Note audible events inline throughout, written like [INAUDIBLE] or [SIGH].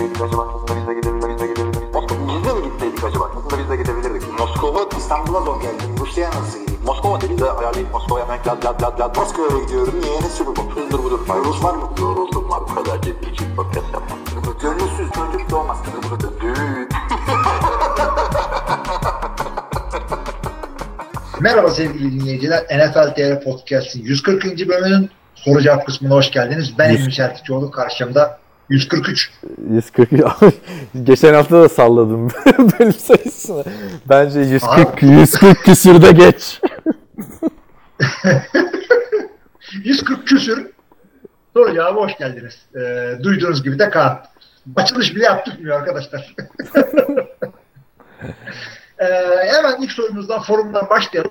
gitseydik acaba? Aslında biz de gidebilirdik. Biz de gidebilirdik. Moskova biz de mi gitseydik acaba? Aslında biz de gidebilirdik. Moskova İstanbul'a zor geldi. Rusya'ya nasıl gideyim? Moskova dedi de ayarlayıp Moskova'ya hemen lad lad lad lad. Moskova'ya gidiyorum. Niye? Ne Super Bowl? Hızdır budur. Rus var mı? Yoruldum var. Bu kadar ciddi için podcast yapmam. Gönülsüz çocuk doğmaz. Düğün. [LAUGHS] Merhaba sevgili dinleyiciler. NFL TR Podcast'in 140. bölümünün soru cevap kısmına hoş geldiniz. Ben Emin Çeltikçioğlu. Karşımda 143. 140. [LAUGHS] Geçen hafta da salladım [LAUGHS] bölüm sayısını. Bence 140 140 küsürde geç. [LAUGHS] 140 küsür. Soru cevabı hoş geldiniz. Ee, duyduğunuz gibi de Kaan. Açılış bile yaptırmıyor arkadaşlar. ee, hemen ilk sorumuzdan forumdan başlayalım.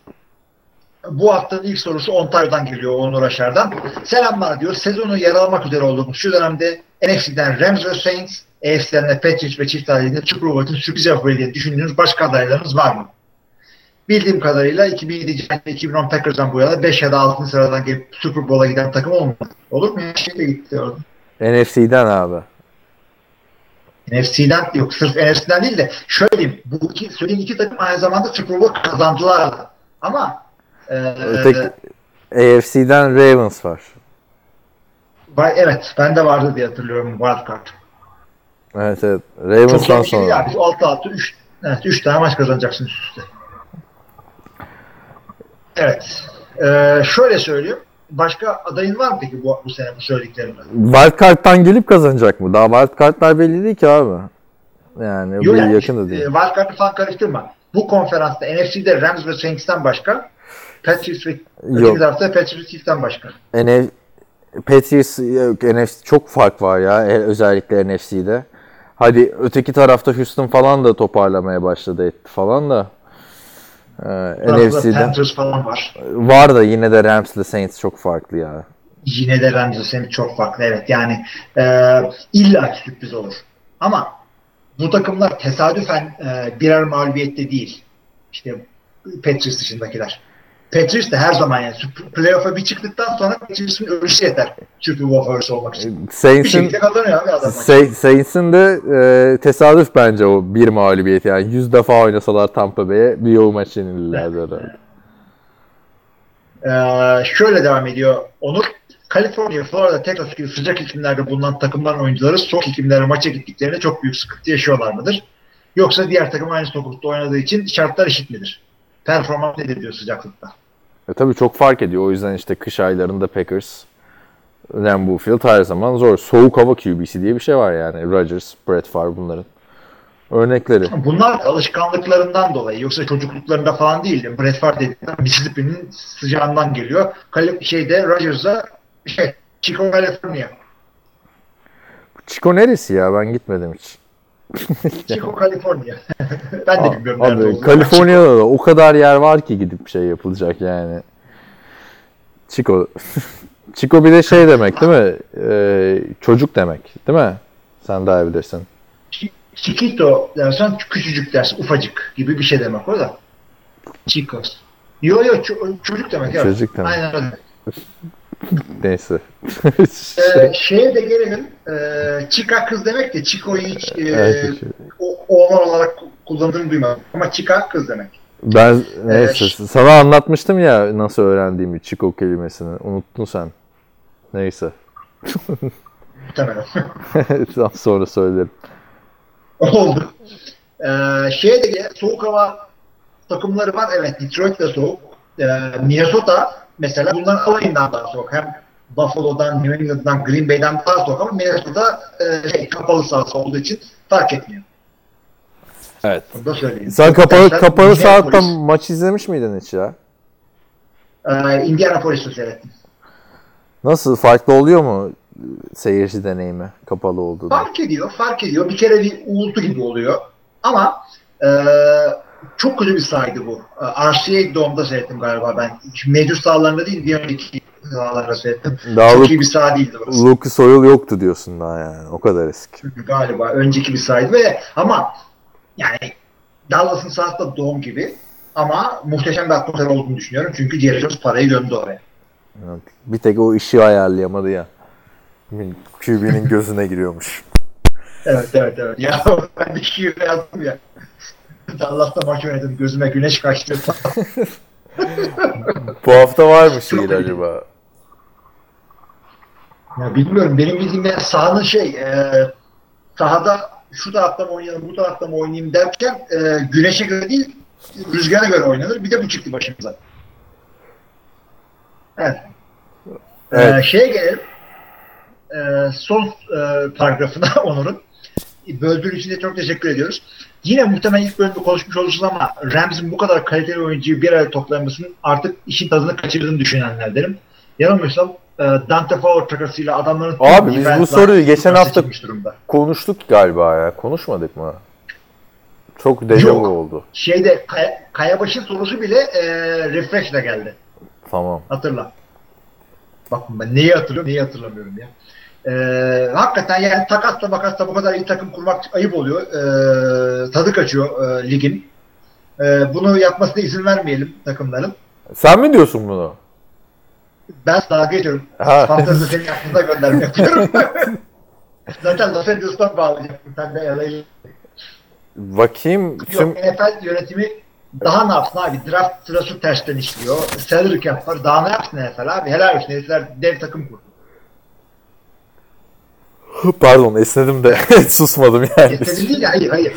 Bu haftanın ilk sorusu Ontario'dan geliyor Onur Aşar'dan. Selamlar diyor. Sezonu yaralamak üzere olduğumuz şu dönemde NFC'den Rams ve Saints, AFC'den de Patriots ve çift adayında Super Bowl'un sürpriz yapabilir diye düşündüğünüz başka adaylarınız var mı? Bildiğim kadarıyla 2007 ve 2010 Packers'dan bu yana 5 ya da 6. sıradan gelip Super Bowl'a giden takım olmadı. Olur mu? Şey de gitti orada. NFC'den abi. NFC'den yok sırf NFC'den değil de şöyle diyeyim. Bu iki, söylediğim iki takım aynı zamanda Super Bowl kazandılar. Ama e, Öteki AFC'den Ravens var. Evet bende vardı diye hatırlıyorum Wildcard. Evet evet. Çok Ravens'tan zor bir şey değil sonra. abi. 6-6 3 evet, 3 tane maç kazanacaksın üst üste. Evet. Ee, şöyle söyleyeyim. Başka adayın var mı peki bu, bu sene bu söylediklerimden? Wildcard'dan gelip kazanacak mı? Daha Wildcard'lar belli değil ki abi. Yani bu Yok yani, yakın da e, değil. Wildcard'ı falan karıştırma. Bu konferansta NFC'de Rams ve Saints'ten başka Patriots ve öteki tarafta Patriots Chiefs'ten başka. NF Patriots NFC çok fark var ya e, özellikle NFC'de. Hadi öteki tarafta Houston falan da toparlamaya başladı etti falan da. Ee, NFC'de Panthers falan var. var da yine de Rams ile Saints çok farklı ya. Yine de Rams ve Saints çok farklı. Evet yani e, illa sürpriz olur. Ama bu takımlar tesadüfen e, birer mağlubiyette değil. İşte Patriots dışındakiler. Patriots de her zaman yani playoff'a bir çıktıktan sonra Patriots'ın ölüşü yeter. Super Bowl favorisi olmak için. Bir Saints'in şekilde kazanıyor abi adam. Saints'in de e, tesadüf bence o bir mağlubiyet yani 100 defa oynasalar Tampa Bay'e bir o maç yenilirlerdi herhalde. [LAUGHS] Ee, şöyle devam ediyor Onur. Kaliforniya, Florida, Texas gibi sıcak iklimlerde bulunan takımların oyuncuları soğuk iklimlere maça gittiklerinde çok büyük sıkıntı yaşıyorlar mıdır? Yoksa diğer takım aynı soğukta oynadığı için şartlar eşit midir? Performans nedir diyor sıcaklıkta? E, tabii çok fark ediyor. O yüzden işte kış aylarında Packers, Lambeau Field her zaman zor. Soğuk hava QB'si diye bir şey var yani. Rodgers, Brett Favre bunların örnekleri. Bunlar alışkanlıklarından dolayı yoksa çocukluklarında falan değil. Brett Favre dediğinde Mississippi'nin sıcağından geliyor. Kali- şeyde Rodgers'a şey Chico California. Chico neresi ya? Ben gitmedim hiç. [LAUGHS] Chico California. [LAUGHS] ben de bilmiyorum Abi. Kaliforniya'da da o kadar yer var ki gidip şey yapılacak yani. Chico. [LAUGHS] Chico bir de şey demek değil mi? Ee, çocuk demek değil mi? Sen daha bilirsin. Chi- Chiquito dersen küçücük dersin, ufacık gibi bir şey demek o da. Chicos. Yo yo ço- çocuk demek evet. Çocuk demek. Aynen öyle. Neyse. Ee, [LAUGHS] şeye de gelelim. Ee, chica kız demek de Chico'yu hiç e, Evet, o- oğlan olarak kullandığını duymadım. Ama chica kız demek. Ben neyse Ee, sana anlatmıştım ya nasıl öğrendiğimi Chico kelimesini. Unuttun sen. Neyse. [LAUGHS] Muhtemelen. [LAUGHS] Daha sonra söylerim. Oldu. Ee, şeye de soğuk hava takımları var. Evet Detroit de soğuk. Ee, Minnesota mesela bunların alayından daha soğuk. Hem Buffalo'dan, New England'dan, Green Bay'den daha soğuk ama Minnesota e, şey, kapalı sahası olduğu için fark etmiyor. Evet. Da söyleyeyim. Sen kapalı kapalı saatte Indianapolis, maç izlemiş miydin hiç ya? E, Indianapolis'i seyrettim. Nasıl? Farklı oluyor mu seyirci deneyimi kapalı olduğunda? Fark ediyor, fark ediyor. Bir kere bir uğultu gibi oluyor. Ama e, çok kötü bir sahaydı bu. E, RCA Dome'da seyrettim galiba ben. Mevcut sahalarında değil, bir önceki sahalarında seyrettim. Daha çok Luke, iyi bir saha değildi burası. Lucas Oil yoktu diyorsun daha yani. O kadar eski. Galiba önceki bir sahaydı ve ama yani Dallas'ın sahası da Dome gibi ama muhteşem bir atmosfer olduğunu düşünüyorum. Çünkü Jerry Jones parayı gömdü oraya. Evet. Bir tek o işi ayarlayamadı ya. QB'nin gözüne giriyormuş. Evet evet evet. Ya [LAUGHS] ben bir şiir yazdım ya. Dallas'ta maç oynadım. Gözüme güneş kaçtı. [LAUGHS] Bu hafta var mı şiir acaba? ya bilmiyorum. Benim bildiğim ya sahanın şey e, sahada şu tarafta mı oynayalım bu tarafta mı oynayayım derken e, güneşe göre değil rüzgara göre oynanır. Bir de bu çıktı başımıza. Evet. Evet. Ee, şeye gelelim. Ee, son e, paragrafına [LAUGHS] Onur'un. Böldüğün için de çok teşekkür ediyoruz. Yine muhtemelen ilk bölümde konuşmuş olursunuz ama Rams'in bu kadar kaliteli oyuncuyu bir araya toplamasının artık işin tadını kaçırdığını düşünenlerdenim. Yanılmıyorsam e, Dante Fowler takasıyla adamların Abi biz bu soruyu geçen hafta-. Konuştuk galiba ya. Konuşmadık mı? Çok dejavu oldu. Şeyde Kaya, Kayabaş'ın sorusu bile e, refresh'le geldi. Tamam. Hatırla. Bakın ben neyi hatırlıyorum neyi hatırlamıyorum ya. Ee, hakikaten yani takasla makasla bu kadar iyi takım kurmak ayıp oluyor. Ee, tadı kaçıyor e, ligin. Ee, bunu yapmasına izin vermeyelim takımların. Sen mi diyorsun bunu? Ben dalga geçiyorum. Ha. Fantezi senin aklına gönderme yapıyorum. [LAUGHS] Zaten Los Angeles'tan bağlayacaktım. Sen de LA'yı. Bakayım tüm Yok NFL yönetimi daha ne yapsın abi? Draft sırası tersten işliyor. Salary cap var. Daha ne yapsın NFL abi? Helal olsun. Herifler dev takım kurdu. [LAUGHS] pardon esnedim de [LAUGHS] susmadım yani. Yeterli değil. Hayır hayır.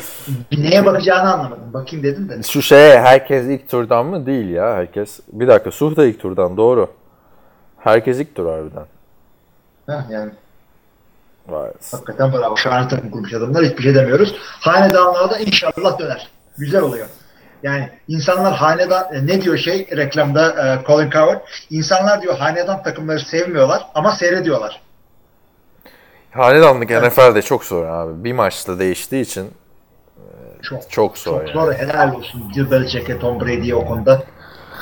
Neye bakacağını anlamadım. Bakayım dedim de. Şu şeye herkes ilk turdan mı? Değil ya herkes. Bir dakika Suh da ilk turdan doğru. Herkes ilk tur harbiden. Heh, yani Vay. hakikaten bravo. Şahane takım kurmuş adamlar. Hiçbir şey demiyoruz. Hanedanlığa da inşallah döner. Güzel oluyor. Yani insanlar hanedan e, ne diyor şey reklamda e, Colin Coward insanlar diyor hanedan takımları sevmiyorlar ama seyrediyorlar. Hanedanlık NFL'de çok zor abi. Bir maçta değiştiği için Çok çok zor çok yani. zor helal olsun Bill Belichick'e Tom Brady'ye o konuda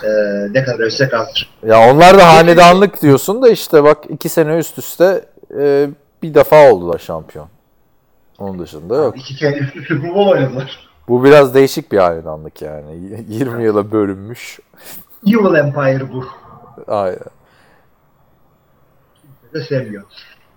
e, ne kadar övsek azdır. Ya onlar da hanedanlık diyorsun da işte bak iki sene üst üste e, bir defa oldular şampiyon. Onun dışında yok. İki kere üstü Super Bowl oynadılar. Bu biraz değişik bir hanedanlık yani. [LAUGHS] 20 yıla bölünmüş. Evil Empire bu. Aynen. de sevmiyor.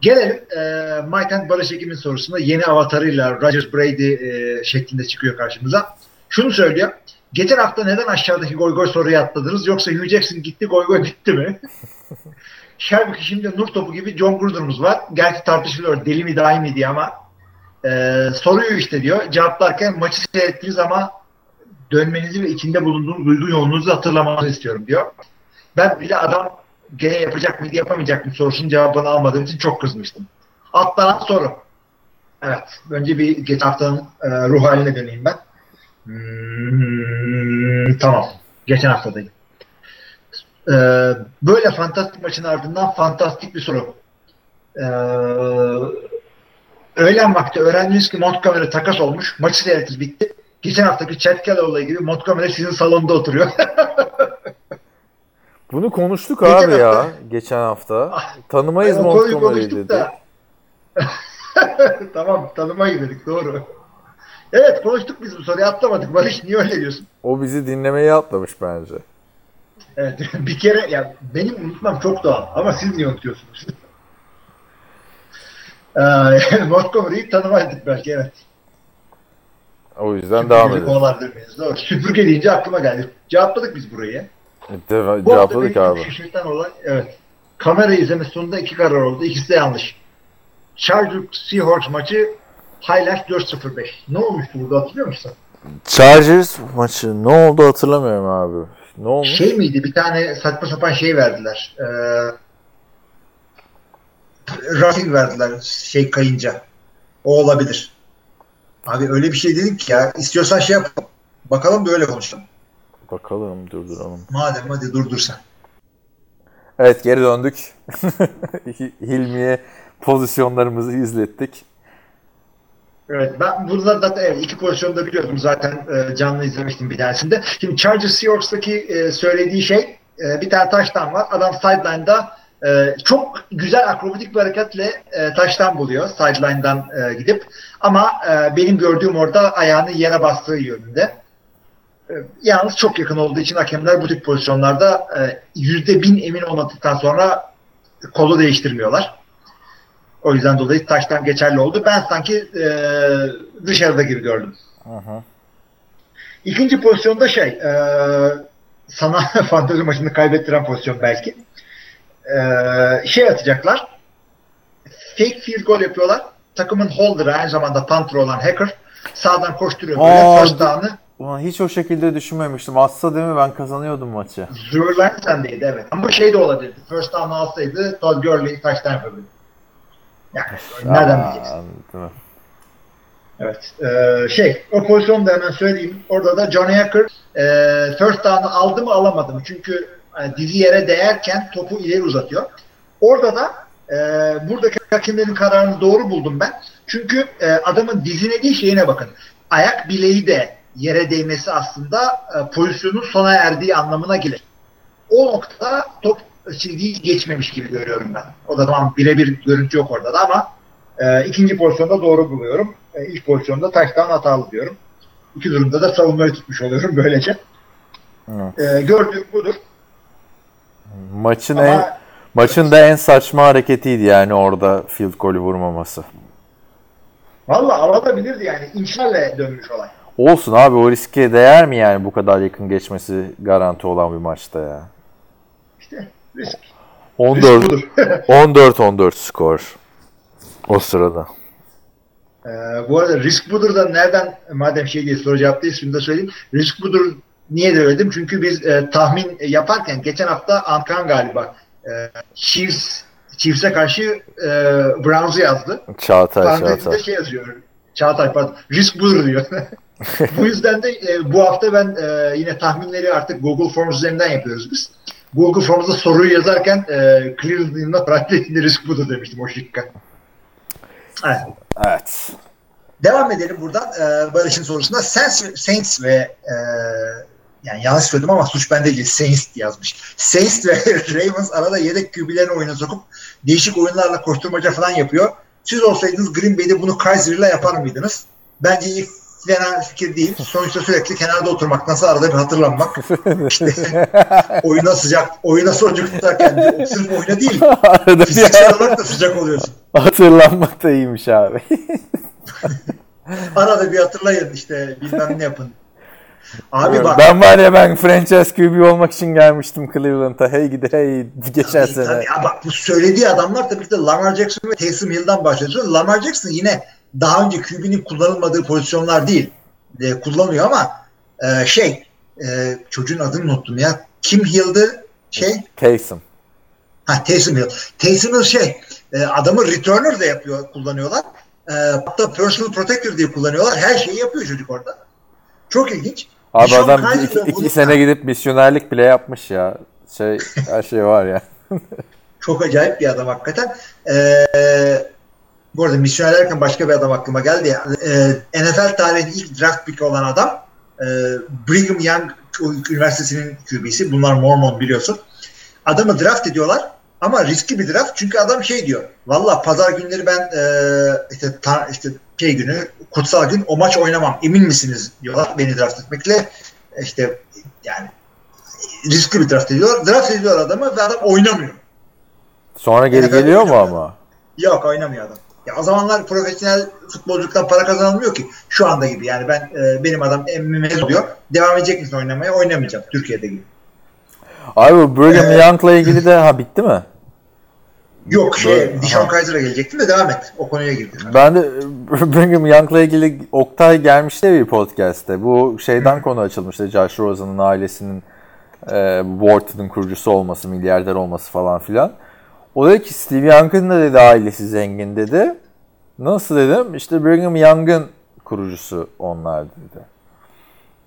Gelelim e, Mike and Barış Ekim'in sorusuna yeni avatarıyla Rodgers Brady e, şeklinde çıkıyor karşımıza. Şunu söylüyor. Geçen hafta neden aşağıdaki goy goy soruyu atladınız? Yoksa Hugh Jackson gitti goy goy bitti mi? [LAUGHS] Halbuki şimdi nur topu gibi John Gruden'umuz var. Gerçi tartışılıyor deli mi dahi mi diye ama e, soruyor işte diyor. Cevaplarken maçı seyrettiniz ama dönmenizi ve içinde bulunduğunuz duygu yoğunluğunuzu hatırlamanızı istiyorum diyor. Ben bile adam gene yapacak mıydı yapamayacak mı sorusunun cevabını almadığım için çok kızmıştım. Atlanan soru. Evet. Önce bir geçen haftanın e, ruh haline döneyim ben. Hmm, tamam. Geçen haftadayım. Ee, böyle fantastik maçın ardından fantastik bir soru. Ee, öğlen vakti öğrendiniz ki Montgomery takas olmuş. Maçı seyrettiniz bitti. Geçen haftaki Chad Kelly olayı gibi Montgomery sizin salonda oturuyor. [LAUGHS] Bunu konuştuk Geçen abi ya hafta- geçen hafta. Tanımayız Yani Montgomery'i dedi. da. [LAUGHS] tamam tanımayı dedik doğru. Evet konuştuk biz bu soruyu atlamadık. Barış niye öyle diyorsun? O bizi dinlemeyi atlamış bence. Evet [LAUGHS] bir kere ya benim unutmam çok doğal ama siz niye unutuyorsunuz? [LAUGHS] Ee, Montgomery'i tanımaydık belki evet. O yüzden devam Süpürgelik edelim. Kovalardır mıyız? Doğru. Süpürge deyince aklıma geldi. Cevapladık biz burayı. Deva- Bu hafta cevapladık abi. şaşırtan olay evet. Kamera izleme sonunda iki karar oldu. İkisi de yanlış. Chargers Seahawks maçı highlight 4-0-5. Ne olmuştu burada hatırlıyor musun? Chargers maçı ne oldu hatırlamıyorum abi. Ne olmuş? Şey miydi? Bir tane saçma sapan şey verdiler. Ee, roughing verdiler şey kayınca. O olabilir. Abi öyle bir şey dedik ki ya. İstiyorsan şey yapalım. Bakalım da öyle konuşalım. Bakalım durduralım. Madem hadi durdursan. Evet geri döndük. [LAUGHS] Hilmi'ye pozisyonlarımızı izlettik. Evet ben burada da evet, iki pozisyonda biliyordum zaten e, canlı izlemiştim bir tanesinde. Şimdi Chargers Seahawks'taki e, söylediği şey e, bir tane taştan var. Adam sideline'da e, çok güzel akrobatik bir hareketle e, taştan buluyor sideline'dan e, gidip. Ama e, benim gördüğüm orada ayağını yere bastığı yönünde. E, yalnız çok yakın olduğu için hakemler bu tip pozisyonlarda e, yüzde bin emin olmadıktan sonra kolu değiştirmiyorlar. O yüzden dolayı taştan geçerli oldu. Ben sanki e, dışarıda gibi gördüm. Hı. İkinci pozisyonda şey e, sana [LAUGHS] fantezi maçını kaybettiren pozisyon belki. E, şey atacaklar. Fake field goal yapıyorlar. Takımın holder'ı aynı zamanda punter olan hacker sağdan koşturuyor böyle down'ı. Ulan hiç o şekilde düşünmemiştim. Atsa değil mi ben kazanıyordum maçı. Zürlensen'deydi evet. Ama şey de olabilirdi. First down alsaydı Todd Gurley touchdown yapabilirdi. Yani nereden bileceksin? Değil mi? Evet. Ee, şey, o pozisyonu da hemen söyleyeyim. Orada da Johnny Hacker e, first down'ı aldı mı alamadı mı? Çünkü e, dizi yere değerken topu ileri uzatıyor. Orada da e, buradaki hakemlerin kararını doğru buldum ben. Çünkü e, adamın dizine değil şeyine bakın. Ayak bileği de yere değmesi aslında e, pozisyonun sona erdiği anlamına gelir. O noktada top çizgiyi geçmemiş gibi görüyorum ben. O da tamam birebir görüntü yok orada da ama e, ikinci pozisyonda doğru buluyorum. E, ilk pozisyonda taştan hatalı diyorum. İki durumda da savunmayı tutmuş oluyorum [LAUGHS] böylece. Evet. E, gördüğüm budur. Maçın Ama en maçın da en saçma hareketiydi yani orada field golü vurmaması. valla alabilirdi yani. İnşallah dönmüş olay. Olsun abi o riske değer mi yani bu kadar yakın geçmesi garanti olan bir maçta ya? İşte risk. Risk 14 budur. [LAUGHS] 14 14 skor. O sırada. Ee, bu arada risk budur da nereden madem şey diye soru cevaplıyız şunu da söyleyeyim. Risk budur niye dedim? Çünkü biz e, tahmin yaparken geçen hafta Ankan galiba e, Chiefs Chiefs'e karşı e, Browns'u yazdı. Çağatay Parantezinde Çağatay. şey yazıyor. Çağatay pardon. Risk budur diyor. [LAUGHS] bu yüzden de e, bu hafta ben e, yine tahminleri artık Google Forms üzerinden yapıyoruz biz. Google Forms'da soruyu yazarken e, Cleveland'ın parantezinde risk budur demiştim o şıkka. Evet. Evet. Devam edelim buradan e, Barış'ın sorusuna. Saints, Saints ve e, yani yanlış söyledim ama suç bende değil. Saints yazmış. Saints ve [LAUGHS] Ravens arada yedek QB'lerini oyuna sokup değişik oyunlarla koşturmaca falan yapıyor. Siz olsaydınız Green Bay'de bunu Kaiser'la yapar mıydınız? Bence iyi fena fikir değil. Sonuçta sürekli kenarda oturmak, nasıl arada bir hatırlanmak. [LAUGHS] İşte oyuna sıcak, oyuna sonucu tutarken sırf oyuna değil, [LAUGHS] Arada bir fiziksel olarak da sıcak oluyorsun. hatırlanmak da iyiymiş abi. [LAUGHS] Arada bir hatırlayın işte bilmem ne yapın. Abi bak. ben var ya ben franchise QB olmak için gelmiştim Cleveland'a. Hey gidi hey geçen Tabii, sene. tabii. Ya bak bu söylediği adamlar tabii ki de Lamar Jackson ve Taysom Hill'dan bahsediyor. Lamar Jackson yine daha önce QB'nin kullanılmadığı pozisyonlar değil. E, kullanıyor ama e, şey e, çocuğun adını unuttum ya. Kim Hill'dı şey? Taysom. Ha Taysom Hill. Taysom Hill şey e, adamı returner de yapıyor kullanıyorlar. E, hatta personal protector diye kullanıyorlar. Her şeyi yapıyor çocuk orada. Çok ilginç. Abi Sean adam Kaiser iki, iki sene gidip misyonerlik bile yapmış ya. Şey her şey var ya. Çok acayip bir adam hakikaten. Ee, bu arada misyoner derken başka bir adam aklıma geldi. ya. Ee, NFL tarihinin ilk draft pick olan adam e, Brigham Young Üniversitesi'nin QB'si. Bunlar Mormon biliyorsun. Adamı draft ediyorlar ama riskli bir draft. Çünkü adam şey diyor. Valla pazar günleri ben e, işte, ta, işte şey günü kutsal gün o maç oynamam. Emin misiniz diyorlar beni draft etmekle. İşte yani riskli bir draft ediyorlar. Draft ediyorlar adamı ve adam oynamıyor. Sonra geri NFL geliyor mu ama? Yok oynamıyor adam. Ya o zamanlar profesyonel futbolculuktan para kazanılmıyor ki. Şu anda gibi yani ben e, benim adam mezun oluyor. Devam edecek misin oynamaya? Oynamayacağım Türkiye'de gibi. Abi bu Brigham Ee, Young'la ilgili de ha bitti mi? Yok şey Dishon. Kaiser'a gelecektim de devam et. O konuya girdim. Ben de [LAUGHS] Brigham Young'la ilgili Oktay gelmişti bir podcast'te. Bu şeyden konu açılmıştı. Josh Rosen'ın ailesinin e, Wharton'ın kurucusu olması, milyarder olması falan filan. O dedi ki Steve Young'ın da dedi ailesi zengin dedi. Nasıl dedim? İşte Brigham Young'ın kurucusu onlar dedi.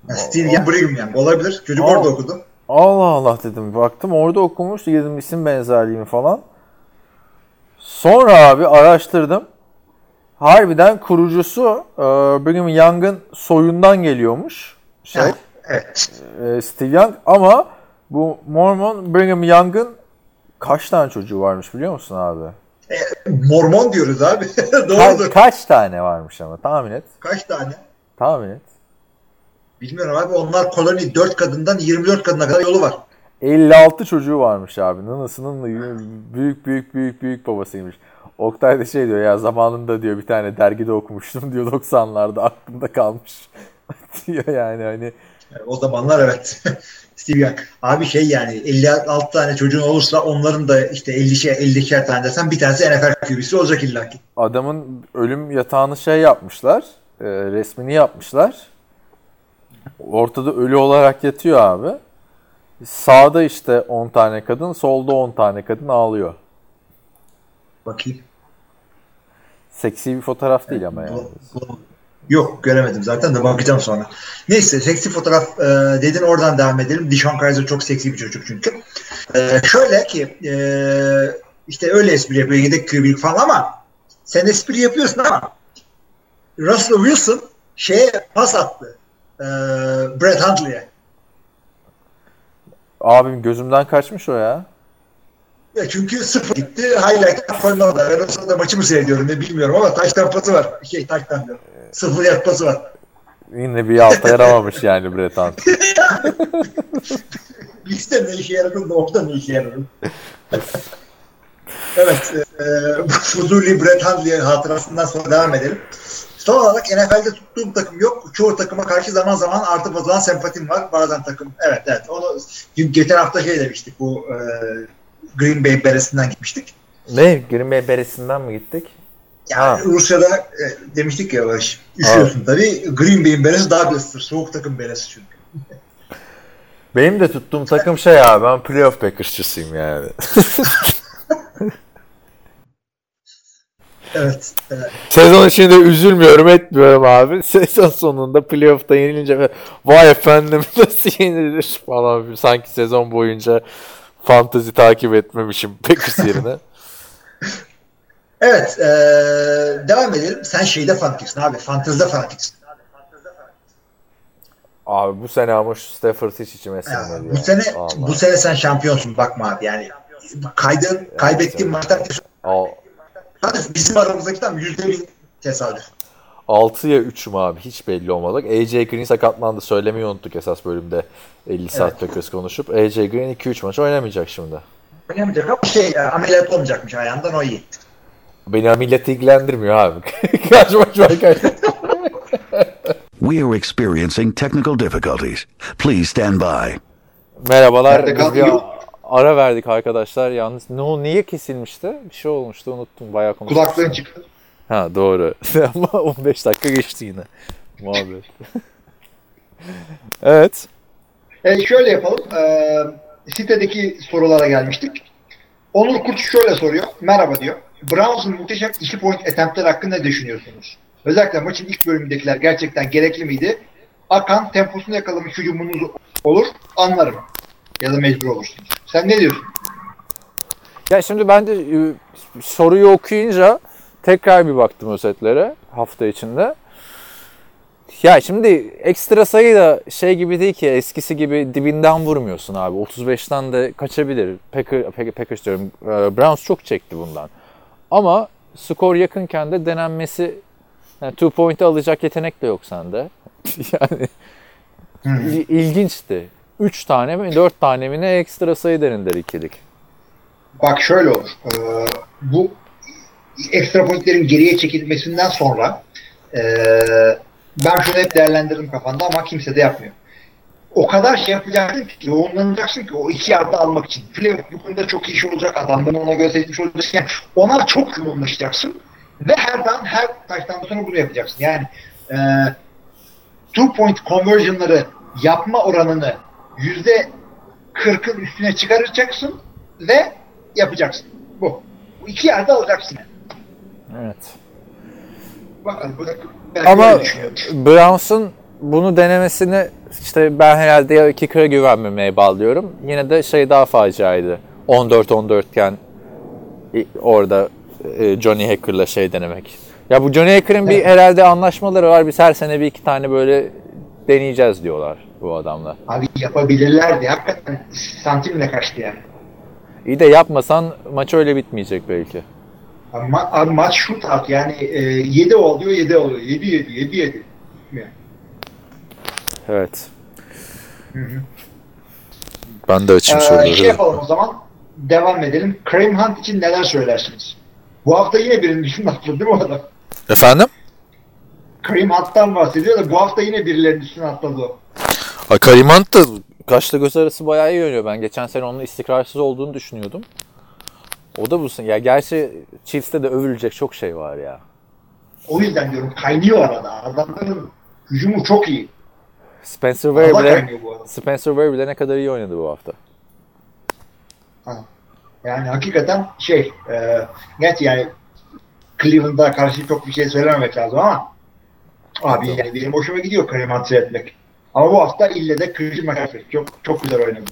Steve Young, Brigham Young olabilir. Çocuk Aa. orada okudu. Allah Allah dedim. Baktım orada okumuş. Dedim isim benzerliğimi falan. Sonra abi araştırdım. Harbiden kurucusu e, Brigham Young'ın soyundan geliyormuş. Şey, evet. e, Steve Young ama bu Mormon Brigham Young'ın kaç tane çocuğu varmış biliyor musun abi? Mormon diyoruz abi. [LAUGHS] Ka- Doğrudur. kaç tane varmış ama tahmin et. Kaç tane? Tahmin et. Bilmiyorum abi. Onlar koloni 4 kadından 24 kadına kadar yolu var. 56 çocuğu varmış abi. Nanasının büyük büyük büyük büyük babasıymış. Oktay da şey diyor ya zamanında diyor bir tane dergide okumuştum [LAUGHS] diyor 90'larda aklımda kalmış [LAUGHS] diyor yani hani O zamanlar evet. Steve Young. Abi şey yani 56 tane çocuğun olursa onların da işte 50'şer 50'şer tane desen bir tanesi NFL QB'si olacak illa ki. adamın ölüm yatağını şey yapmışlar e, resmini yapmışlar ortada ölü olarak yatıyor abi sağda işte 10 tane kadın solda 10 tane kadın ağlıyor Bakayım. seksi bir fotoğraf değil ama yani. Bu- bu- Yok göremedim zaten de bakacağım sonra. Neyse seksi fotoğraf e, dedin oradan devam edelim. Dishon Kaiser çok seksi bir çocuk çünkü. E, şöyle ki e, işte öyle espri yapıyor yedek QB falan ama sen espri yapıyorsun ama Russell Wilson şeye pas attı. E, Brett Hundley'e. Abim gözümden kaçmış o ya. Ya çünkü sıfır gitti. Highlight koymadı. Ben o sırada maçı mı seyrediyorum ne bilmiyorum ama taş tampası var. Şey taş diyorum. Sıfır yapması var. Yine bir alta yaramamış yani Brett Hunt. Liste [LAUGHS] ne işe yaradı orada ne işe yaradı. evet. E, Fuzuli Brett Hundley hatırasından sonra devam edelim. Son olarak NFL'de tuttuğum takım yok. Çoğu takıma karşı zaman zaman artı bozulan sempatim var. Bazen takım. Evet evet. Onu geçen hafta şey demiştik. Bu e, Green Bay Beres'inden gitmiştik. ne? Green Bay beresinden mi gittik? Yani Ha. Rusya'da e, demiştik ya Barış. Üşüyorsun tabii. Green Bay'in beresi daha bir ısıtır. Soğuk takım beresi çünkü. [LAUGHS] Benim de tuttuğum takım şey abi ben playoff Packers'çısıyım yani. [LAUGHS] Evet. e, Sezon içinde üzülmüyorum etmiyorum abi. [LAUGHS] Sezon sonunda playoff'ta yenilince vay efendim nasıl yenilir falan sanki sezon boyunca fantasy takip etmemişim [LAUGHS] Packers yerine. Evet. e, devam edelim. Sen şeyde fanatiksin abi. Fantezide fanatiksin. Abi bu sene ama şu Stafford hiç içime sinmedi. bu sene Vallahi. bu sene sen şampiyonsun bakma abi yani kaydın kaybettiğin maçlar Hadi bizim aramızdaki tam yüzde bin tesadüf. 6'ya 3'üm abi hiç belli olmadı. AJ Green sakatlandı söylemeyi unuttuk esas bölümde 50 saat Packers konuşup. AJ Green 2-3 maç oynamayacak şimdi. Oynamayacak ama şey ya, ameliyat olmayacakmış ayağından o iyi. Beni ameliyat ilgilendirmiyor abi. [LAUGHS] kaç maç var kaç We are experiencing technical difficulties. Please stand by. Merhabalar. Biz bir ara verdik arkadaşlar. Yalnız ne o niye kesilmişti? Bir şey olmuştu unuttum. Bayağı konuştuk. Kulaklığın çıktı. Ha doğru. [LAUGHS] Ama 15 dakika geçti yine. Muhabbet. [LAUGHS] evet. E, şöyle yapalım. E, sitedeki sorulara gelmiştik. Onur Kurt şöyle soruyor. Merhaba diyor. Browns'un muhteşem iki point attemptler hakkında ne düşünüyorsunuz? Özellikle maçın ilk bölümündekiler gerçekten gerekli miydi? Akan temposunu yakalamış hücumunuz olur anlarım. Ya da mecbur olursunuz. Sen ne diyorsun? Ya şimdi ben de e, soruyu okuyunca tekrar bir baktım özetlere hafta içinde. Ya şimdi ekstra sayı da şey gibi değil ki eskisi gibi dibinden vurmuyorsun abi. 35'ten de kaçabilir. Packer, Packer, Packers diyorum. e, Browns çok çekti bundan. Ama skor yakınken de denenmesi yani two point'i alacak yetenek de yok sende. [LAUGHS] yani il- ilginçti. 3 tane mi 4 tane mi ne ekstra sayı denediler ikilik. Bak şöyle olur. Ee, bu ekstra pointlerin geriye çekilmesinden sonra ee, ben şunu hep değerlendirdim kafanda ama kimse de yapmıyor. O kadar şey yapacaksın ki, yoğunlanacaksın ki o iki yarda almak için. Playoff bu konuda çok iyi iş olacak, adamdan ona göre seçmiş olacaksın. Yani ona çok yoğunlaşacaksın ve her dan her taştan sonra bunu yapacaksın. Yani ee, two point conversion'ları yapma oranını yüzde 40'ın üstüne çıkaracaksın ve yapacaksın. Bu. Bu iki yerde alacaksın. Evet. Bu da Ama. Browns'un bunu denemesini işte ben herhalde kicker'a güvenmemeye bağlıyorum. Yine de şey daha faciaydı. 14-14 iken orada e, Johnny Hacker'la şey denemek. Ya bu Johnny Hacker'ın bir Evet. herhalde anlaşmaları var. Biz her sene bir iki tane böyle deneyeceğiz diyorlar bu adamla. Abi yapabilirlerdi. Hakikaten santimle kaçtı yani. İyi de yapmasan maç öyle bitmeyecek belki. Ama abi maç şut at yani e, 7 oluyor 7 oluyor. 7 7 7 7. Bitmiyor. Evet. Ben de açayım Ee, soruları. şey yapalım o zaman. Devam edelim. Kareem Hunt için neler söylersiniz? Bu hafta yine birinin üstüne atladı değil mi adam? Efendim? Karim Hunt'tan bahsediyor da bu hafta yine birilerinin üstüne atladı o. Ay Karimant da kaşla göz arası bayağı iyi oynuyor. Ben geçen sene onun istikrarsız olduğunu düşünüyordum. O da bu sene. Ya gerçi Chiefs'te de övülecek çok şey var ya. O yüzden diyorum kaynıyor arada. Adamların hücumu çok iyi. Spencer Ware bile. Spencer Ware bile ne kadar iyi oynadı bu hafta. Ha. Yani hakikaten şey, e, gerçi yani Cleveland'a karşı çok bir şey söylememek lazım ama abi yani benim hoşuma gidiyor Karim Hunt seyretmek. Ama bu hafta ille de Christian McCaffrey çok çok güzel oynadı.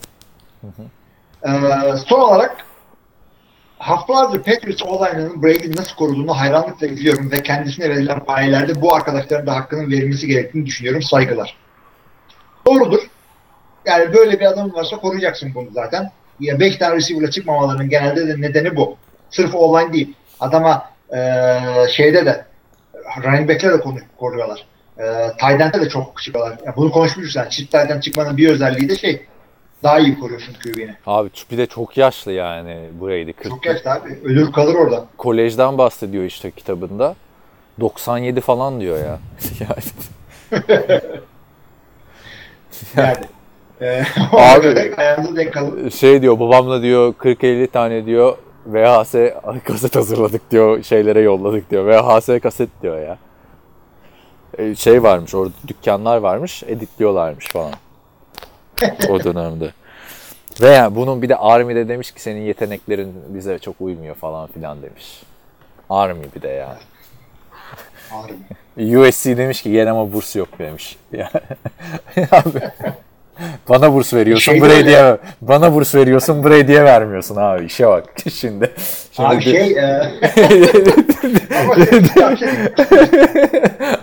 E, son olarak haftalardır Patriots olaylarının Brady'nin nasıl koruduğunu hayranlıkla izliyorum ve kendisine verilen payelerde bu arkadaşların da hakkının verilmesi gerektiğini düşünüyorum. Saygılar. Doğrudur. Yani böyle bir adam varsa koruyacaksın bunu zaten. Ya 5 tane receiver'la çıkmamalarının genelde de nedeni bu. Sırf online değil. Adama eee şeyde de running back'le de konu- koruyorlar. Eee tight end'e de çok çıkıyorlar. Ya bunu konuşmuşuz sen. Çift end çıkmanın bir özelliği de şey daha iyi koruyorsun QB'ni. Abi bir de çok yaşlı yani Brady. 40 Çok yaşlı abi. Ölür kalır orada. kolejden bahsediyor işte kitabında. 97 falan diyor ya. [LAUGHS] yani [LAUGHS] Yani. Eee Abi. şey diyor babamla diyor 40-50 tane diyor VHS [LAUGHS] kaset hazırladık diyor şeylere yolladık diyor. VHS kaset diyor ya. E, Şey varmış orada dükkanlar varmış editliyorlarmış falan. O dönemde. Ve yani bunun bir de Army'de demiş ki senin yeteneklerin bize çok uymuyor falan filan demiş. Army bir de yani. Harbi. USC demiş ki gel ama burs yok demiş. [LAUGHS] Yani, abi, [LAUGHS] bana burs veriyorsun Şey Brady'ye öyle. bana burs veriyorsun Brady'ye vermiyorsun abi işe bak [LAUGHS] şimdi. şimdi Abi şey eee [LAUGHS] ama şey,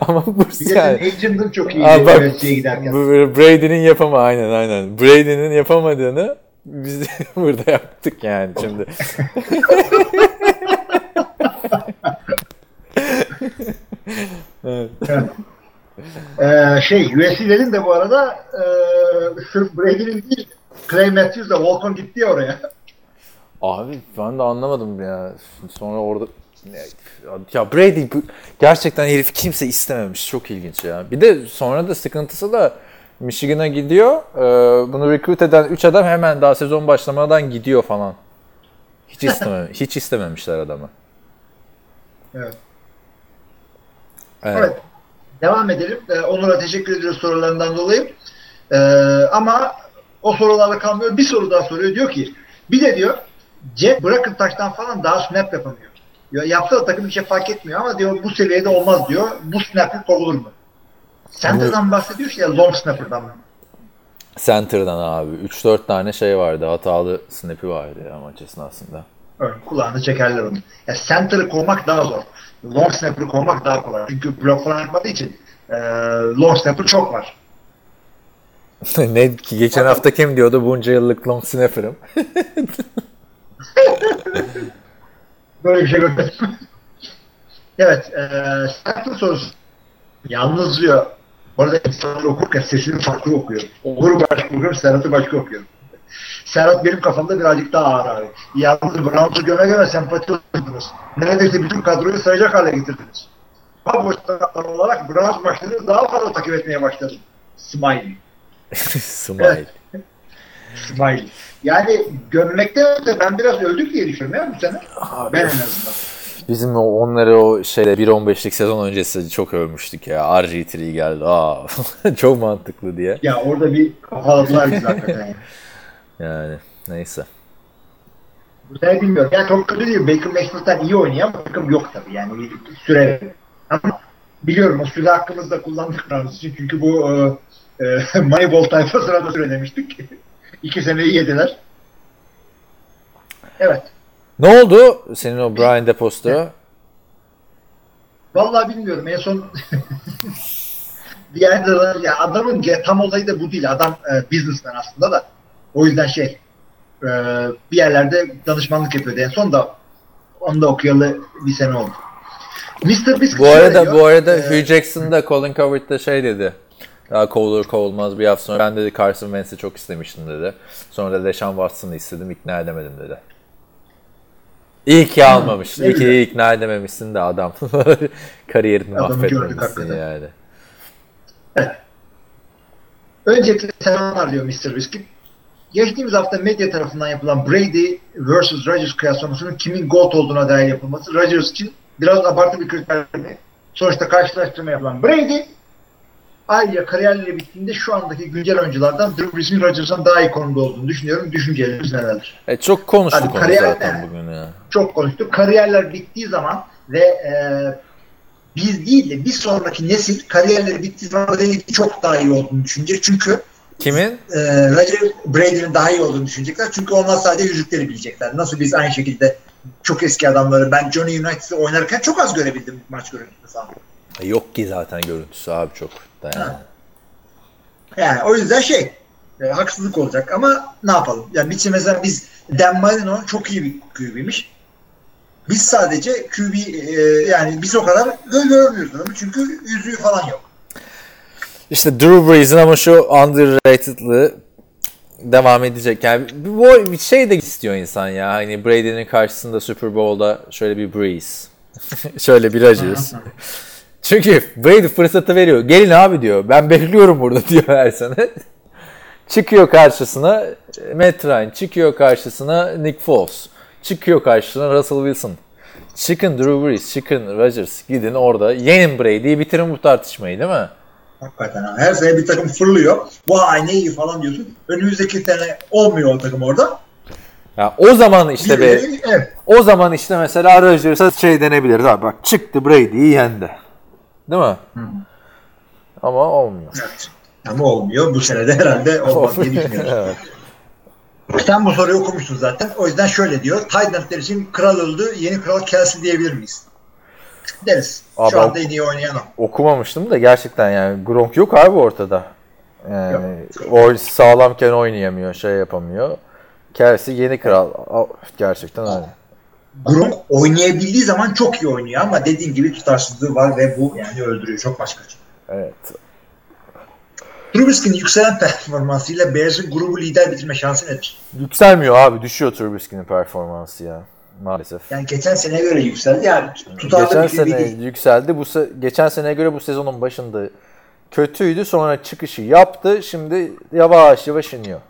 ama burs yani. agent'ın çok iyi. Aa, bak, giderken. Brady'nin yapama aynen aynen. Brady'nin yapamadığını biz [LAUGHS] burada yaptık yani şimdi. evet. Ee, şey USC dedin de bu arada e, sırf Brady'nin değil Clay Matthews da Volkan gitti ya oraya. Abi ben de anlamadım ya. Sonra orada ya Brady gerçekten herif kimse istememiş. Çok ilginç ya. Bir de sonra da sıkıntısı da Michigan'a gidiyor. Ee, bunu recruit eden 3 adam hemen daha sezon başlamadan gidiyor falan. Hiç istemem [LAUGHS] hiç istememişler adamı. Evet. Evet. Evet. Devam edelim. Ee, Onur'a teşekkür ediyoruz sorularından dolayı. Ee, ama o sorularla kalmıyor. Bir soru daha soruyor. Diyor ki bir de diyor Jack bırakın taştan falan daha snap yapamıyor. Diyor, yapsa da takım bir şey fark etmiyor ama diyor bu seviyede olmaz diyor. Bu snap'lik kovulur mu? Center'dan bahsediyor ya long snapper'dan mı? Center'dan abi 3-4 tane şey vardı. Hatalı snap'i vardı ya maç esnasında. Evet, kulağını çekerler onu. Ya center'ı kovmak daha zor. Long snapper'ı kovmak daha kolay. Çünkü blok falan yapmadığı için e, long snapper çok var. [LAUGHS] ne ki geçen hafta kim diyordu bunca yıllık long snapper'ım. [LAUGHS] Böyle bir şey görmedim. evet. E, center sorusu. Yalnız diyor. Orada insanlar okurken sesini farklı okuyor. Onur'u başka okuyorum, Serhat'ı başka okuyorum. Serhat benim kafamda birazcık daha ağır abi. Yalnız Browns'u göme göme sempati olurdunuz. Neredeyse bütün kadroyu sayacak hale getirdiniz. Cowboys taraftarı olarak Browns maçlarını daha fazla takip etmeye başladım. Smiley. Smile. [LAUGHS] Smiley. [LAUGHS] Yani gömmekten öte ben biraz öldük diye düşünüyorum ya bu sene. Ben en azından. Bizim onları o şeyde 1.15'lik sezon öncesi çok övmüştük ya. RG3 geldi. Aa [LAUGHS] çok mantıklı diye. Ya orada bir kafaladılar bizi hakikaten. Yani. Neyse. Sene bilmiyorum. Yani çok kötü değil. Baker Mayfield'den iyi oynuyor ama takım yok tabii. Yani süre. Ama biliyorum o süre hakkımızda kullandık için. Çünkü bu e, e, [LAUGHS] Moneyball tayfasına da süre demiştik. [LAUGHS] İki seneyi yediler. Evet. Ne oldu senin o Brian Deposto? Vallahi bilmiyorum. En son [LAUGHS] ya adamın tam olayı da bu değil. Adam e, businessman aslında da. O yüzden şey e, bir yerlerde danışmanlık yapıyordu. En son da onu da okuyalı bir sene oldu. Mr. Biscuit Bu arada diyor, bu arada e, Hugh Jackson da Colin Cowherd'da şey dedi. Daha kovulur kovulmaz bir hafta sonra ben dedi Carson Wentz'i çok istemiştim dedi. Sonra da Deshaun Watson'ı istedim ikna edemedim dedi. İyi ki almamış. ne İyi ki ikna edememişsin de adam. [LAUGHS] Kariyerini Adamı mahvetmemişsin yani. Öncelikle selamlar diyor Mr. Whiskey. Geçtiğimiz hafta medya tarafından yapılan Brady vs. Rodgers kıyaslamasının kimin GOAT olduğuna dair yapılması Rodgers için biraz abartı bir kriter. Sonuçta karşılaştırma yapılan Brady ayrıca kariyerleri bittiğinde şu andaki güncel oyunculardan Drew Brees'in Rodgers'tan daha iyi konumda olduğunu düşünüyorum. Düşünceleriniz nelerdir? E, çok konuştuk onu kariyer zaten bugün ya. Çok konuştuk. Kariyerler bittiği zaman ve e, biz değil de bir sonraki nesil kariyerleri bittiği zaman çok daha iyi olduğunu düşünecek. Çünkü Kimin? e, Roger Brady'nin daha iyi olduğunu düşünecekler. Çünkü onlar sadece yüzükleri bilecekler. Nasıl biz aynı şekilde çok eski adamları ben Johnny United'ı oynarken çok az görebildim maç görüntüsü falan. Yok ki zaten görüntüsü abi çok. Da yani. Ha. Yani o yüzden şey e, haksızlık olacak ama ne yapalım? Yani bir mesela biz Dan Marino çok iyi bir QB'ymiş. Biz sadece QB e, yani biz o kadar gö- görmüyoruz adamı çünkü yüzüğü falan yok. İşte Drew Brees'in ama şu underrated'lığı devam edecek. Yani bu bir şey de istiyor insan ya. Hani Brady'nin karşısında Super Bowl'da şöyle bir Brees. [LAUGHS] şöyle bir Rodgers. Çünkü Brady fırsatı veriyor. Gelin abi diyor. Ben bekliyorum burada [LAUGHS] diyor her sene. çıkıyor karşısına Matt Ryan. Çıkıyor karşısına Nick Foles. Çıkıyor karşısına Russell Wilson. Çıkın Drew Brees, çıkın Rodgers. Gidin orada yenin Brady'yi bitirin bu tartışmayı değil mi? Hakikaten ha. Her sene bir takım fırlıyor. Vay ne iyi falan diyorsun. Önümüzdeki sene olmuyor o takım orada. Ya o zaman işte be, evet. o zaman işte mesela Rodgers'a şey denebilir abi bak çıktı Brady'yi yendi. Değil mi? Ama olmuyor. evet. Ama olmuyor. Bu sene de herhalde [LAUGHS] olmaz diye düşünüyorum. evet. Sen bu soruyu okumuşsun zaten. O yüzden şöyle diyor. Titant'lar için kral öldü. Yeni kral Kelsey diyebilir miyiz? Deriz. Abi Şu anda en iyi oynayan o. Okumamıştım da gerçekten yani Gronk yok abi ortada. Yani o sağlamken oynayamıyor, şey yapamıyor. Kelsey yeni kral. Gerçekten öyle. Gronk oynayabildiği zaman çok iyi oynuyor ama dediğin gibi tutarsızlığı var ve bu yani öldürüyor. Çok başka. Evet. Trubisky'nin yükselen performansıyla Bears'ın grubu lider bitirme şansı nedir? Yükselmiyor abi. Düşüyor Trubisky'nin performansı ya. Maalesef. Yani geçen seneye göre yükseldi. Yani tutarlı geçen bir QB sene değil. yükseldi. Bu se- geçen seneye göre bu sezonun başında kötüydü. Sonra çıkışı yaptı. Şimdi yavaş yavaş iniyor.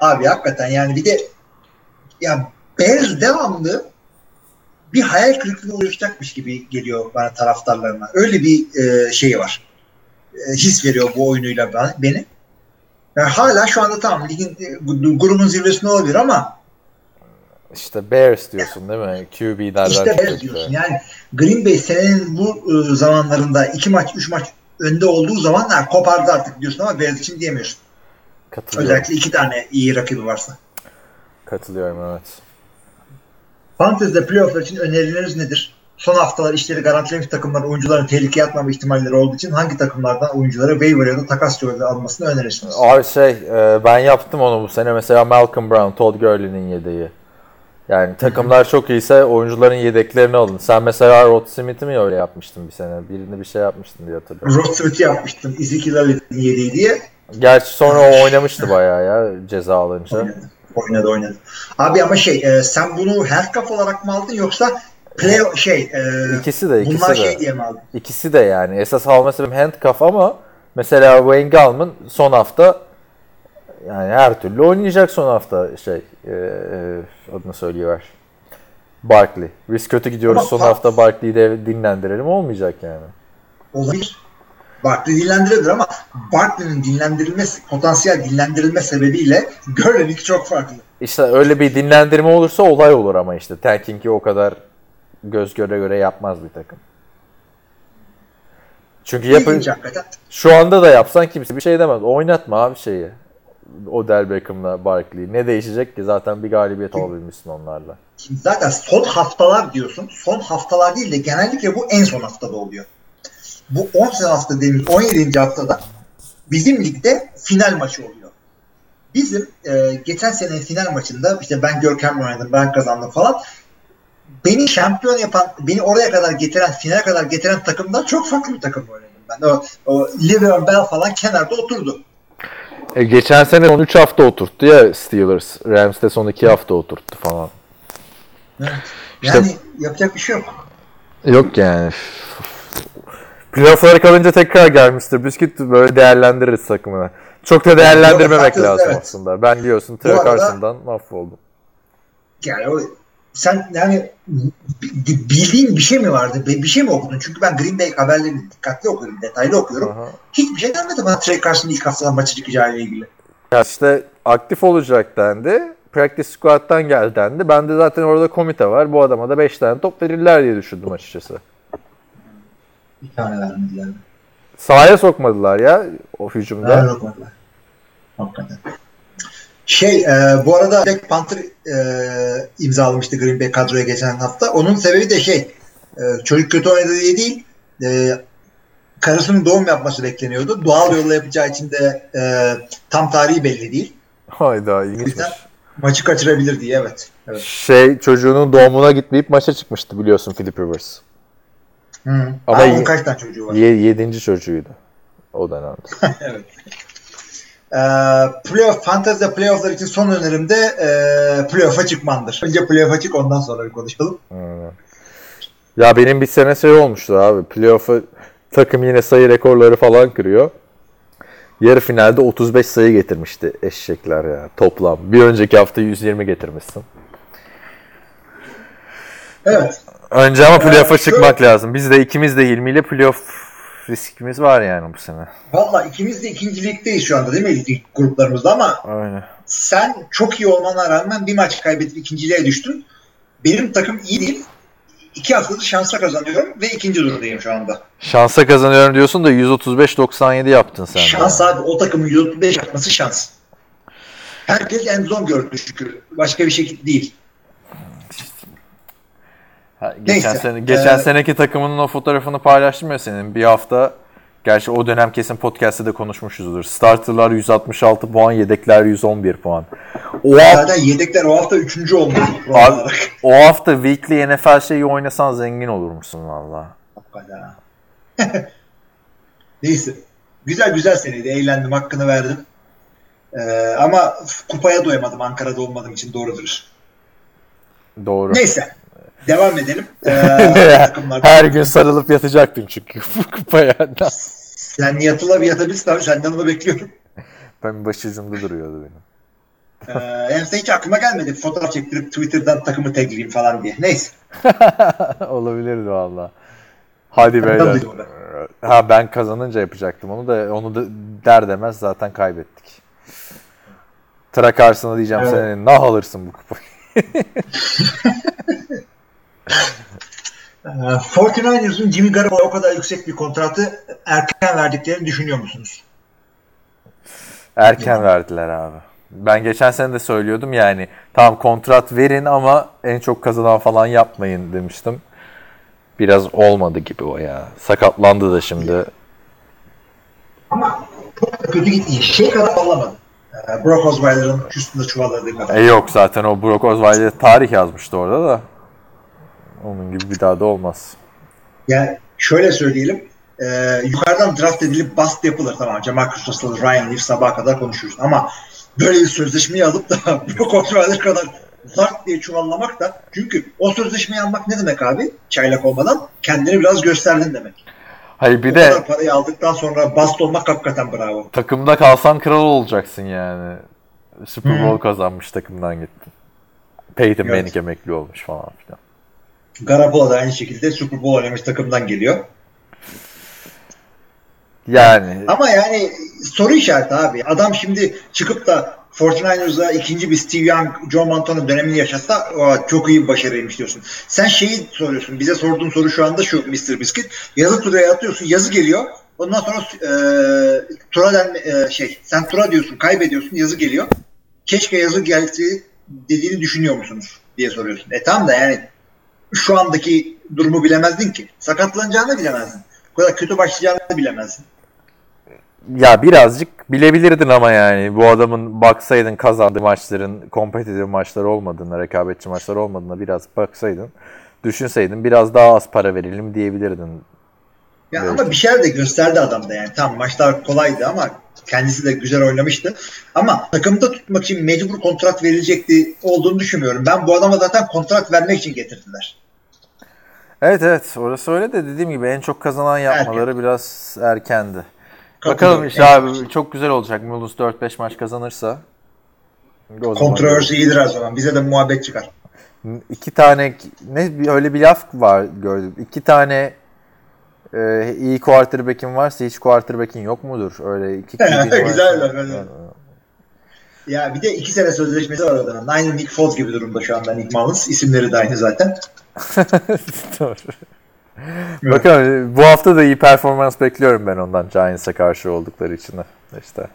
Abi hakikaten yani bir de ya Bears devamlı bir hayal kırıklığı oluşacakmış gibi geliyor bana taraftarlarına. Öyle bir e, şey var. E, his veriyor bu oyunuyla bana, beni. Yani hala şu anda tamam ligin e, grubun zirvesinde olabilir ama İşte Bears diyorsun değil mi? QB'lerden işte çıktı. Bears diyorsun. Yani Green Bay senenin bu e, zamanlarında iki maç, üç maç önde olduğu zaman ha, kopardı artık diyorsun ama Bears için diyemiyorsun. Katılıyorum. Özellikle iki tane iyi rakibi varsa. Katılıyorum evet. Fantezi'de playofflar için önerileriniz nedir? Son haftalar işleri garantilemiş takımların oyuncuların tehlikeye atmama ihtimalleri olduğu için hangi takımlardan oyuncuları waiver ya da takas yoluyla almasını önerirsiniz? Abi şey e, ben yaptım onu bu sene. Mesela Malcolm Brown, Todd Gurley'nin yedeği. Yani takımlar çok iyiyse oyuncuların yedeklerini alın. Sen mesela Rod Smith'i mi öyle yapmıştın bir sene? Birini bir şey yapmıştın diye hatırlıyorum. Rod Smith'i yapmıştım. Ezekiel yediği diye Gerçi sonra o oynamıştı bayağı ya ceza alınca. oynadı. Oynadı oynadı. Abi ama şey e, sen bunu handcuff olarak mı aldın yoksa play şey e, İkisi de ikisi bunlar de. şey diye mi aldın? İkisi de yani. Esas alma sebebim handcuff ama mesela Wayne Gallman son hafta yani her türlü oynayacak son hafta şey e, e, adını söylüyor. Barkley. Biz kötü gidiyoruz Ama son fa- hafta Barkley'i de dinlendirelim olmayacak yani. Olabilir. Barkley dinlendirilir ama Barkley'nin dinlendirilmesi, potansiyel dinlendirilme sebebiyle Gurley'ninki çok farklı. İşte öyle bir dinlendirme olursa olay olur ama işte tanking'i o kadar göz göre göre yapmaz bir takım. Çünkü yapın, şu anda da yapsan kimse bir şey demez. Oynatma abi şeyi. Odell Beckham'la Barkley'i. Ne değişecek ki? Zaten bir galibiyet alabilmişsin onlarla. Şimdi zaten son haftalar diyorsun. Son haftalar değil de genellikle bu en son haftada oluyor. Bu 10 hafta dediğimiz 17. haftada bizim ligde final maçı oluyor. Bizim e, geçen sene final maçında işte ben Görkem oynadım, ben kazandım falan. Beni şampiyon yapan, beni oraya kadar getiren, finale kadar getiren takımdan çok farklı bir takım oynadım ben. O, o Bell falan kenarda oturdu. E, geçen sene son 3 hafta oturttu ya Steelers. Rams de son 2 hafta oturttu falan. Yani yapacak bir şey yok. Yok yani. Playoff'lara kalınca tekrar gelmiştir. Bisküt böyle değerlendiririz takımını. Çok da değerlendirmemek Haklısın, lazım evet. aslında. Ben diyorsun Trey Carson'dan mahvoldum. Yani o sen yani bi- bildiğin bir şey mi vardı? Bir şey mi okudun? Çünkü ben Green Bay haberlerini dikkatli okuyorum, detaylı okuyorum. Aha. Hiçbir şey gelmedi bana Trey Carson'ın ilk haftadan maçı çıkacağı ile ilgili. Ya işte aktif olacak dendi. Practice squad'dan gel dendi. Ben de zaten orada komite var. Bu adama da 5 tane top verirler diye düşündüm açıkçası. Bir tane vermediler. Sahaya sokmadılar ya o hücumda. Ver bakmadılar. Hakikaten. Şey, e, bu arada Black Panther e, imzalamıştı Green Bay kadroya geçen hafta. Onun sebebi de şey, e, çocuk kötü oynadı diye değil, e, karısının doğum yapması bekleniyordu. Doğal yolla yapacağı için de e, tam tarihi belli değil. Hayda ilginçmiş. Maçı kaçırabilir diye evet. evet. Şey çocuğunun doğumuna gitmeyip maça çıkmıştı biliyorsun Philip Rivers. Hı. Ama onun kaç tane çocuğu var? Ye- yedinci çocuğuydu o dönemde. [LAUGHS] evet. E, playoff, fantezide playofflar için son önerim de e, playoff'a çıkmandır. Önce playoff'a çık ondan sonra konuşalım. Ya benim bir sene şey olmuştu abi. Playoff'a takım yine sayı rekorları falan kırıyor. Yarı finalde 35 sayı getirmişti eşekler ya toplam. Bir önceki hafta 120 getirmişsin. Evet. Önce ama playoff'a Ee, şu- çıkmak lazım. Biz de ikimiz de Hilmi ile playoff riskimiz var yani bu sene. Valla ikimiz de ikinci ligdeyiz şu anda değil mi lig gruplarımızda ama Aynen. sen çok iyi olmana rağmen bir maç kaybedip ikinciliğe düştün. Benim takım iyi değil. İki haftadır şansa kazanıyorum ve ikinci durumdayım şu anda. Şansa kazanıyorum diyorsun da 135-97 yaptın sen. Şans abi o takımın 135 yapması şans. Herkes en zon gördü şükür. Başka bir şey değil. Ha, geçen Neyse, sene geçen ee, seneki takımının o fotoğrafını paylaştım ya senin. Bir hafta gerçi o dönem kesin podcast'te de konuşmuşuzdur. Starterlar 166 puan, yedekler 111 puan. O hafta, yedekler o hafta üçüncü olmuş. Abi- o hafta weekly NFL şeyi oynasan zengin olurmuşsun valla. [LAUGHS] Neyse. Güzel güzel seneydi. Eğlendim. Hakkını verdim. Ee, ama kupaya doyamadım Ankara'da olmadığım için doğrudur. Doğru. Neyse. Devam edelim. [LAUGHS] Ee. Her gün sarılıp yatacaktım çünkü [LAUGHS] kupaya. Sen yatıla bir yatabilirsin abi. Senden onu bekliyorum. Ben başucumda duruyordu benim. Ee, son hiç aklıma gelmedi. Fotoğraf çektirip Twitter'dan takımı tagleyeyim falan diye. Neyse. [LAUGHS] Olabilirdi valla. Hadi beyler. Ha ben kazanınca yapacaktım onu da onu da der demez zaten kaybettik. Trak Arslan'a diyeceğim Evet. senin nah alırsın bu kupayı. Ee, 49ers'ın Jimmy Garoppolo'ya o kadar yüksek bir kontratı erken verdiklerini düşünüyor musunuz? Erken verdiler abi. Ben geçen sene de söylüyordum yani tamam kontrat verin ama en çok kazanan falan yapmayın demiştim. Biraz olmadı gibi o ya. Sakatlandı da şimdi. Ama çok da kötü gitti. Şey kadar alamadı. Ee, Brock Osweiler'ın üstünde çuvalladığı kadar. E yok zaten o Brock Osweiler tarih yazmıştı orada da. Onun gibi bir daha da olmaz. Yani şöyle söyleyelim. E, yukarıdan draft edilip bust yapılır tamam. Jamarcus Russell, Ryan Leaf sabaha kadar konuşuruz. Ama böyle bir sözleşmeyi alıp da [LAUGHS] Brock Osweiler kadar zart diye çuvallamak da çünkü o sözleşmeyi almak ne demek abi? Çaylak olmadan kendini biraz gösterdin demek. Hayır bir o de kadar parayı aldıktan sonra bast olmak hakikaten bravo. takımda kalsan kral olacaksın yani. Super Bowl Hı. kazanmış takımdan gittin. Peyton Evet. Manning emekli olmuş falan filan. Garoppolo da aynı şekilde Super Bowl oynamış takımdan geliyor. Yani Ama yani soru işareti abi. Adam şimdi çıkıp da 49ers'a ikinci bir Steve Young, John Montana dönemini yaşatsa o çok iyi bir başarıymış diyorsun. Sen şeyi soruyorsun. Bize sorduğun soru şu anda şu Mr. Biscuit. Yazı turaya atıyorsun. Yazı geliyor. Ondan sonra e, tura denme, e, şey sen tura diyorsun kaybediyorsun yazı geliyor. Keşke yazı gelse dediğini düşünüyor musunuz diye soruyorsun. E tamam da yani şu andaki durumu bilemezdin ki. Sakatlanacağını bilemezdin. Bu kadar kötü başlayacağını bilemezdin. ya birazcık bilebilirdin ama yani bu adamın baksaydın kazandığı maçların kompetitif maçlar olmadığına, rekabetçi maçlar olmadığına biraz baksaydın, düşünseydin biraz daha az para verelim diyebilirdin. Ya Evet. ama bir şeyler de gösterdi adam da yani. Tam maçlar kolaydı ama Kendisi de güzel oynamıştı. Ama takımda tutmak için mecbur kontrat verilecekti olduğunu düşünmüyorum. Ben bu adama zaten kontrat vermek için getirdiler. Evet evet orası öyle de dediğim gibi en çok kazanan yapmaları Erken. biraz erkendi. Katılıyorum. Bakalım işte abi çok güzel olacak. Mullins 4-5 maç kazanırsa. Kontroversi iyidir her zaman. Bize de muhabbet çıkar. İki tane ne öyle bir laf var gördüm. İki tane e, iyi quarterback'in varsa hiç quarterback'in yok mudur? Öyle iki [LAUGHS] varsa. Güzel laf. Ya bir de iki sene sözleşmesi var adamın. Aynı Nick Foles gibi durumda şu anda Nick Mullins. İsimleri de aynı zaten. [LAUGHS] Doğru. Bakalım bu hafta da iyi performans bekliyorum ben ondan Giants'a karşı oldukları için de. İşte.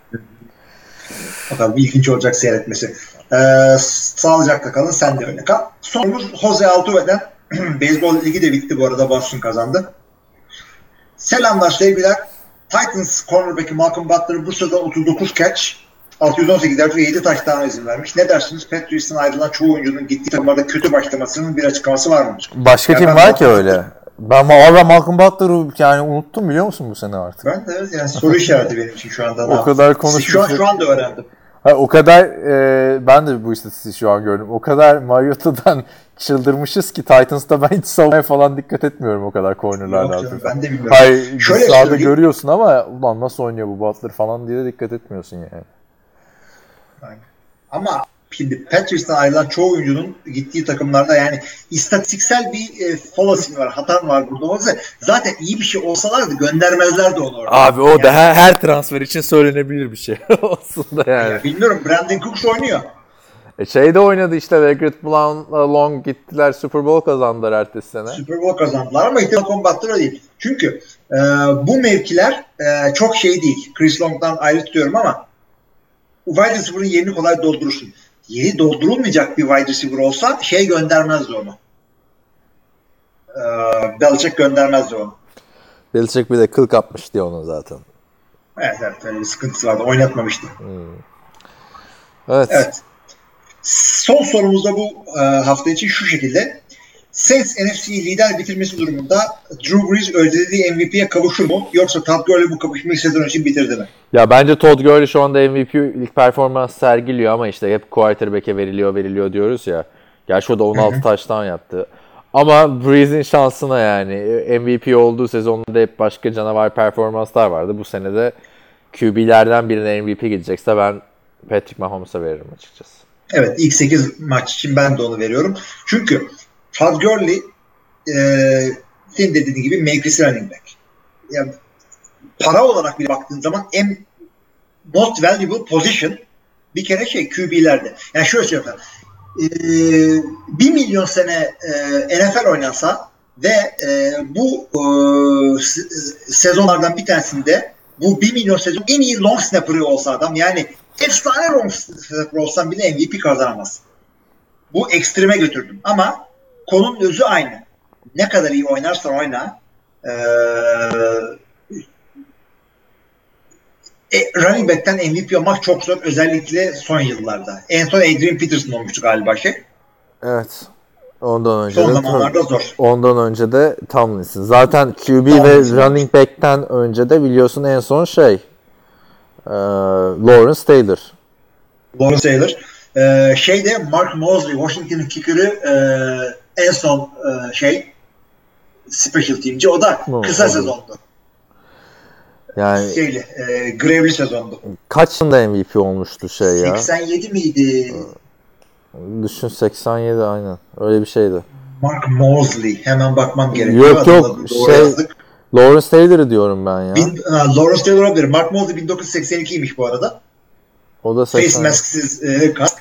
Bakalım ilginç olacak seyretmesi. Ee, sağlıcakla kalın. Sen de öyle kal. Sonumuz Jose Altuve'den. [CLEARS THROAT] Beyzbol ligi de bitti bu arada. Boston kazandı. Selamlar sevgiler. Titans cornerback'i Malcolm Butler bu sezon 39 catch 618 yard ve 7 touchdown izin vermiş. Ne dersiniz? Patriots'ın ayrılan çoğu oyuncunun gittiği takımlarda kötü başlamasının bir açıklaması var mı? Başka kim var ki öyle? Ben Malcolm, Malcolm Butler'ı yani unuttum biliyor musun bu sene artık? Ben de evet, yani soru işareti benim için şu anda. [LAUGHS] O kadar Şu an, konuşmuştuk. şu anda öğrendim. Ha, o kadar e, ben de bu istatistiği şu an gördüm. O kadar Mariota'dan [LAUGHS] çıldırmışız ki Titans'ta ben hiç savunmaya falan dikkat etmiyorum o kadar cornerlardan. Yok canım, ben de bilmiyorum. Hayır Şöyle sahada söyleyeyim. görüyorsun ama ulan nasıl oynuyor bu Butler falan diye de dikkat etmiyorsun yani. Ama şimdi Patriots'tan ayrılan çoğu oyuncunun gittiği takımlarda yani istatistiksel bir e, fallacy var, hatan var burada. O yüzden zaten iyi bir şey olsalardı göndermezlerdi onu orada. Abi o Yani- da her, her transfer için söylenebilir bir şey [LAUGHS] aslında yani. Ya bilmiyorum Brandon Cooks oynuyor. E şeyde oynadı işte Legret Blount'la Long gittiler Super Bowl kazandılar ertesi sene. Super Bowl kazandılar ama ihtimal kombattır değil. Çünkü e, bu mevkiler e, çok şey değil. Chris Long'dan ayrı tutuyorum ama wide receiver'ın yerini kolay doldurursun. Yeri doldurulmayacak bir wide receiver olsa şey göndermezdi onu. E, Belichick göndermezdi onu. Belichick bir de kıl kapmış diye onu zaten. Evet evet öyle bir sıkıntısı vardı. Oynatmamıştı. Evet. Evet. Son sorumuz da bu e, hafta için şu şekilde. Saints NFC'yi lider bitirmesi durumunda Drew Brees ödediği MVP'ye kavuşur mu? Yoksa Todd Gurley bu kavuşmayı sezon için bitirdi mi? Ya bence Todd Gurley şu anda MVP'lik performans sergiliyor ama işte hep quarterback'e veriliyor veriliyor diyoruz ya. Gerçi o da 16 taştan yaptı. Ama Breeze'in şansına yani MVP olduğu sezonda hep başka canavar performanslar vardı. Bu sene de QB'lerden birine MVP gidecekse ben Patrick Mahomes'a veririm açıkçası. Evet ilk 8 maç için ben de onu veriyorum. Çünkü Todd Gurley e, senin de dediğin gibi mevkisi running back. Yani para olarak bile baktığın zaman en most valuable position bir kere şey QB'lerde. Yani şöyle söyleyeyim. E, 1 milyon sene e, NFL oynansa ve e, bu e, se- sezonlardan bir tanesinde bu 1 milyon sezon en iyi long snapper'ı olsa adam yani efsane long snapper olsan bile MVP kazanamaz. Bu ekstreme götürdüm ama konunun özü aynı. Ne kadar iyi oynarsan oyna e, e, running back'ten MVP olmak çok zor özellikle son yıllarda. En son Adrian Peterson olmuştu galiba şey. Evet. Ondan önce Son de zamanlarda zor. ondan önce de Tomlinson. Zaten QB Tomlinson. ve running back'ten önce de biliyorsun en son şey e, Lawrence Taylor. Lawrence Taylor. Ee, şeyde Mark Mosley, Washington'ın kicker'ı e, en son e, şey special teamci. O da kısa o da. sezondu. Yani Şeyli, e, grevli sezondu. kaç yılında MVP olmuştu şey ya? 87 miydi? Düşün 87 aynen. Öyle bir şeydi. Mark Mosley. Hemen bakmam gerekiyor. Yok, yok, Adını şey- yazdık. Lawrence Taylor'ı diyorum ben ya. Bin, ha, Lawrence Taylor olabilir. Mark Mosley 1982'ymiş bu arada. O da Face 80. masksiz e, kask.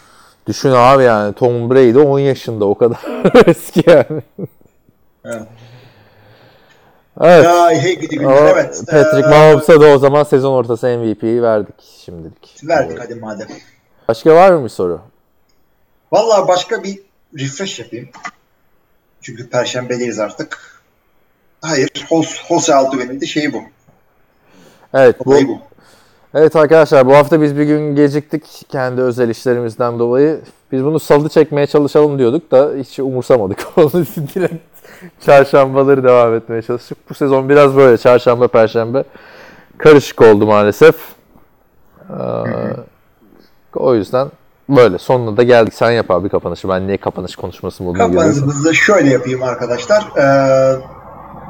Düşün abi yani Tom Brady 10 yaşında o kadar [LAUGHS] eski yani. Evet. Evet. Ya hey gidi. Ama Evet. Patrick Ee, Mahomes'a da o zaman sezon ortası MVP'yi verdik şimdilik. Verdik hadi madem. Başka var mı bir soru? Vallahi başka bir refresh yapayım. Çünkü perşembedeyiz artık. Hayır. Jose Altuve'nin de şeyi bu. Evet bu, Olayı bu. Evet arkadaşlar bu hafta biz bir gün geciktik kendi özel işlerimizden dolayı. Biz bunu salı çekmeye çalışalım diyorduk da hiç umursamadık. [LAUGHS] Onu direkt çarşambaları devam etmeye çalıştık. Bu sezon biraz böyle çarşamba perşembe karışık oldu maalesef. Ee, o yüzden böyle. Sonuna da geldik. Sen yap abi kapanışı. Ben niye kapanış konuşması moduna giriyorsam. Kapanışımızı şöyle yapayım arkadaşlar. Ee,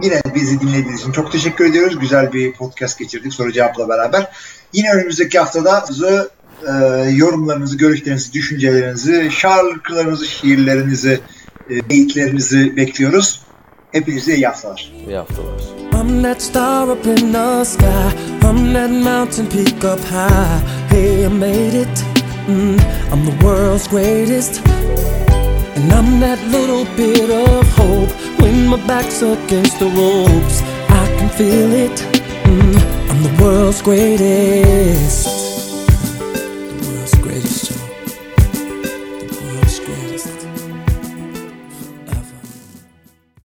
yine bizi dinlediğiniz için çok teşekkür ediyoruz. Güzel bir podcast geçirdik soru cevapla beraber. Yine önümüzdeki haftada e, yorumlarınızı, görüşlerinizi, düşüncelerinizi, şarkılarınızı, şiirlerinizi, e, beyitlerinizi bekliyoruz. Hepinize iyi haftalar. İyi haftalar. I'm that star up in the sky. I'm that mountain peak up high. Hey, I made it. Mm, I'm the world's greatest. And I'm that little bit of hope. When my back's against the ropes, I can feel it. Mm, I'm the world's greatest.